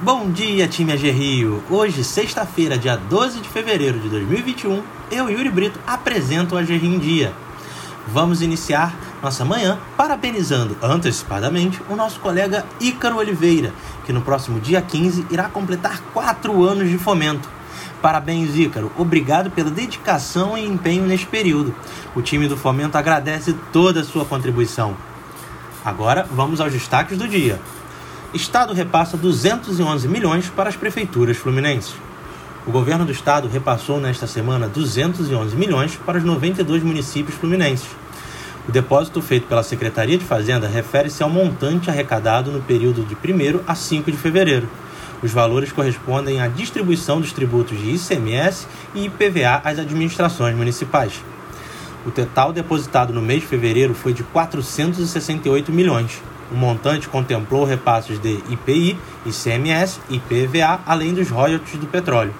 Bom dia, time AG Rio! Hoje, sexta-feira, dia 12 de fevereiro de 2021, eu, Yuri Brito, apresento o AG em Dia. Vamos iniciar nossa manhã parabenizando antecipadamente o nosso colega Ícaro Oliveira, que no próximo dia 15 irá completar 4 anos de fomento. Parabéns, Ícaro. Obrigado pela dedicação e empenho neste período. O time do Fomento agradece toda a sua contribuição. Agora, vamos aos destaques do dia. Estado repassa 211 milhões para as prefeituras fluminenses. O governo do estado repassou nesta semana 211 milhões para os 92 municípios fluminenses. O depósito feito pela Secretaria de Fazenda refere-se ao montante arrecadado no período de 1 a 5 de fevereiro os valores correspondem à distribuição dos tributos de ICMS e IPVA às administrações municipais. O total depositado no mês de fevereiro foi de 468 milhões. O montante contemplou repasses de IPI, ICMS e IPVA, além dos royalties do petróleo.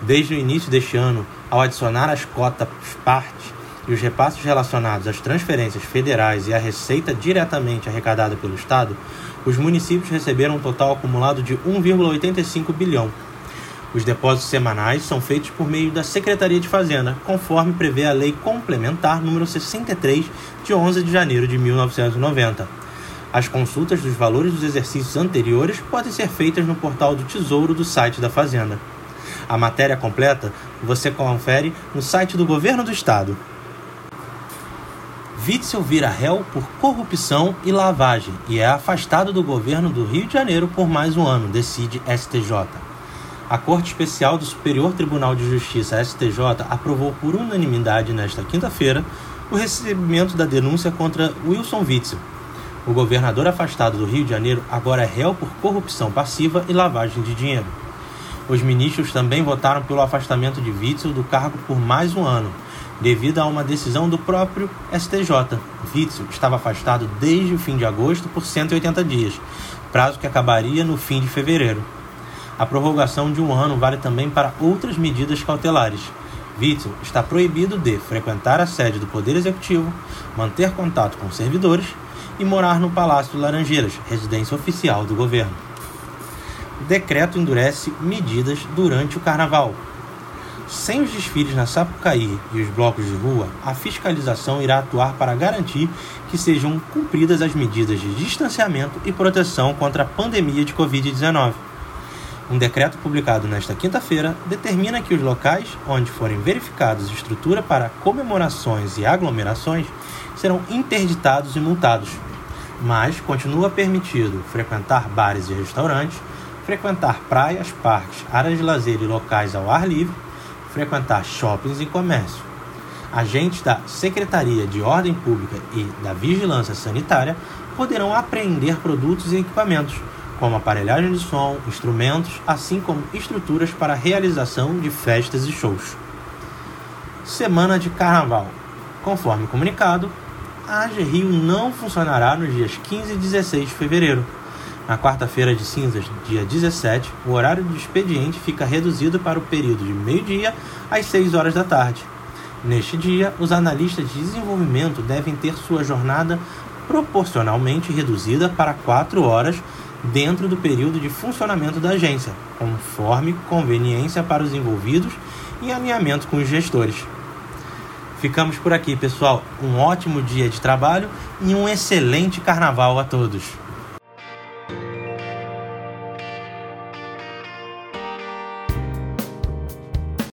Desde o início deste ano, ao adicionar as cotas parte e os repasses relacionados às transferências federais e à receita diretamente arrecadada pelo Estado, os municípios receberam um total acumulado de 1,85 bilhão. Os depósitos semanais são feitos por meio da Secretaria de Fazenda, conforme prevê a Lei Complementar número 63 de 11 de janeiro de 1990. As consultas dos valores dos exercícios anteriores podem ser feitas no portal do Tesouro do site da Fazenda. A matéria completa você confere no site do Governo do Estado. Witzel vira réu por corrupção e lavagem e é afastado do governo do Rio de Janeiro por mais um ano, decide STJ. A Corte Especial do Superior Tribunal de Justiça, STJ, aprovou por unanimidade nesta quinta-feira o recebimento da denúncia contra Wilson Witzel. O governador afastado do Rio de Janeiro agora é réu por corrupção passiva e lavagem de dinheiro. Os ministros também votaram pelo afastamento de Witzel do cargo por mais um ano, devido a uma decisão do próprio STJ. Witzel estava afastado desde o fim de agosto por 180 dias, prazo que acabaria no fim de fevereiro. A prorrogação de um ano vale também para outras medidas cautelares. Witzel está proibido de frequentar a sede do Poder Executivo, manter contato com servidores e morar no Palácio Laranjeiras, residência oficial do governo. O decreto endurece medidas durante o carnaval, sem os desfiles na Sapucaí e os blocos de rua, a fiscalização irá atuar para garantir que sejam cumpridas as medidas de distanciamento e proteção contra a pandemia de Covid-19. Um decreto publicado nesta quinta-feira determina que os locais onde forem verificados estrutura para comemorações e aglomerações serão interditados e multados, mas continua permitido frequentar bares e restaurantes, frequentar praias, parques, áreas de lazer e locais ao ar livre frequentar shoppings e comércio. Agentes da Secretaria de Ordem Pública e da Vigilância Sanitária poderão apreender produtos e equipamentos, como aparelhagem de som, instrumentos, assim como estruturas para realização de festas e shows. Semana de Carnaval. Conforme comunicado, a AG Rio não funcionará nos dias 15 e 16 de fevereiro na quarta-feira de cinzas, dia 17, o horário do expediente fica reduzido para o período de meio-dia às 6 horas da tarde. Neste dia, os analistas de desenvolvimento devem ter sua jornada proporcionalmente reduzida para 4 horas dentro do período de funcionamento da agência, conforme conveniência para os envolvidos e alinhamento com os gestores. Ficamos por aqui, pessoal. Um ótimo dia de trabalho e um excelente carnaval a todos.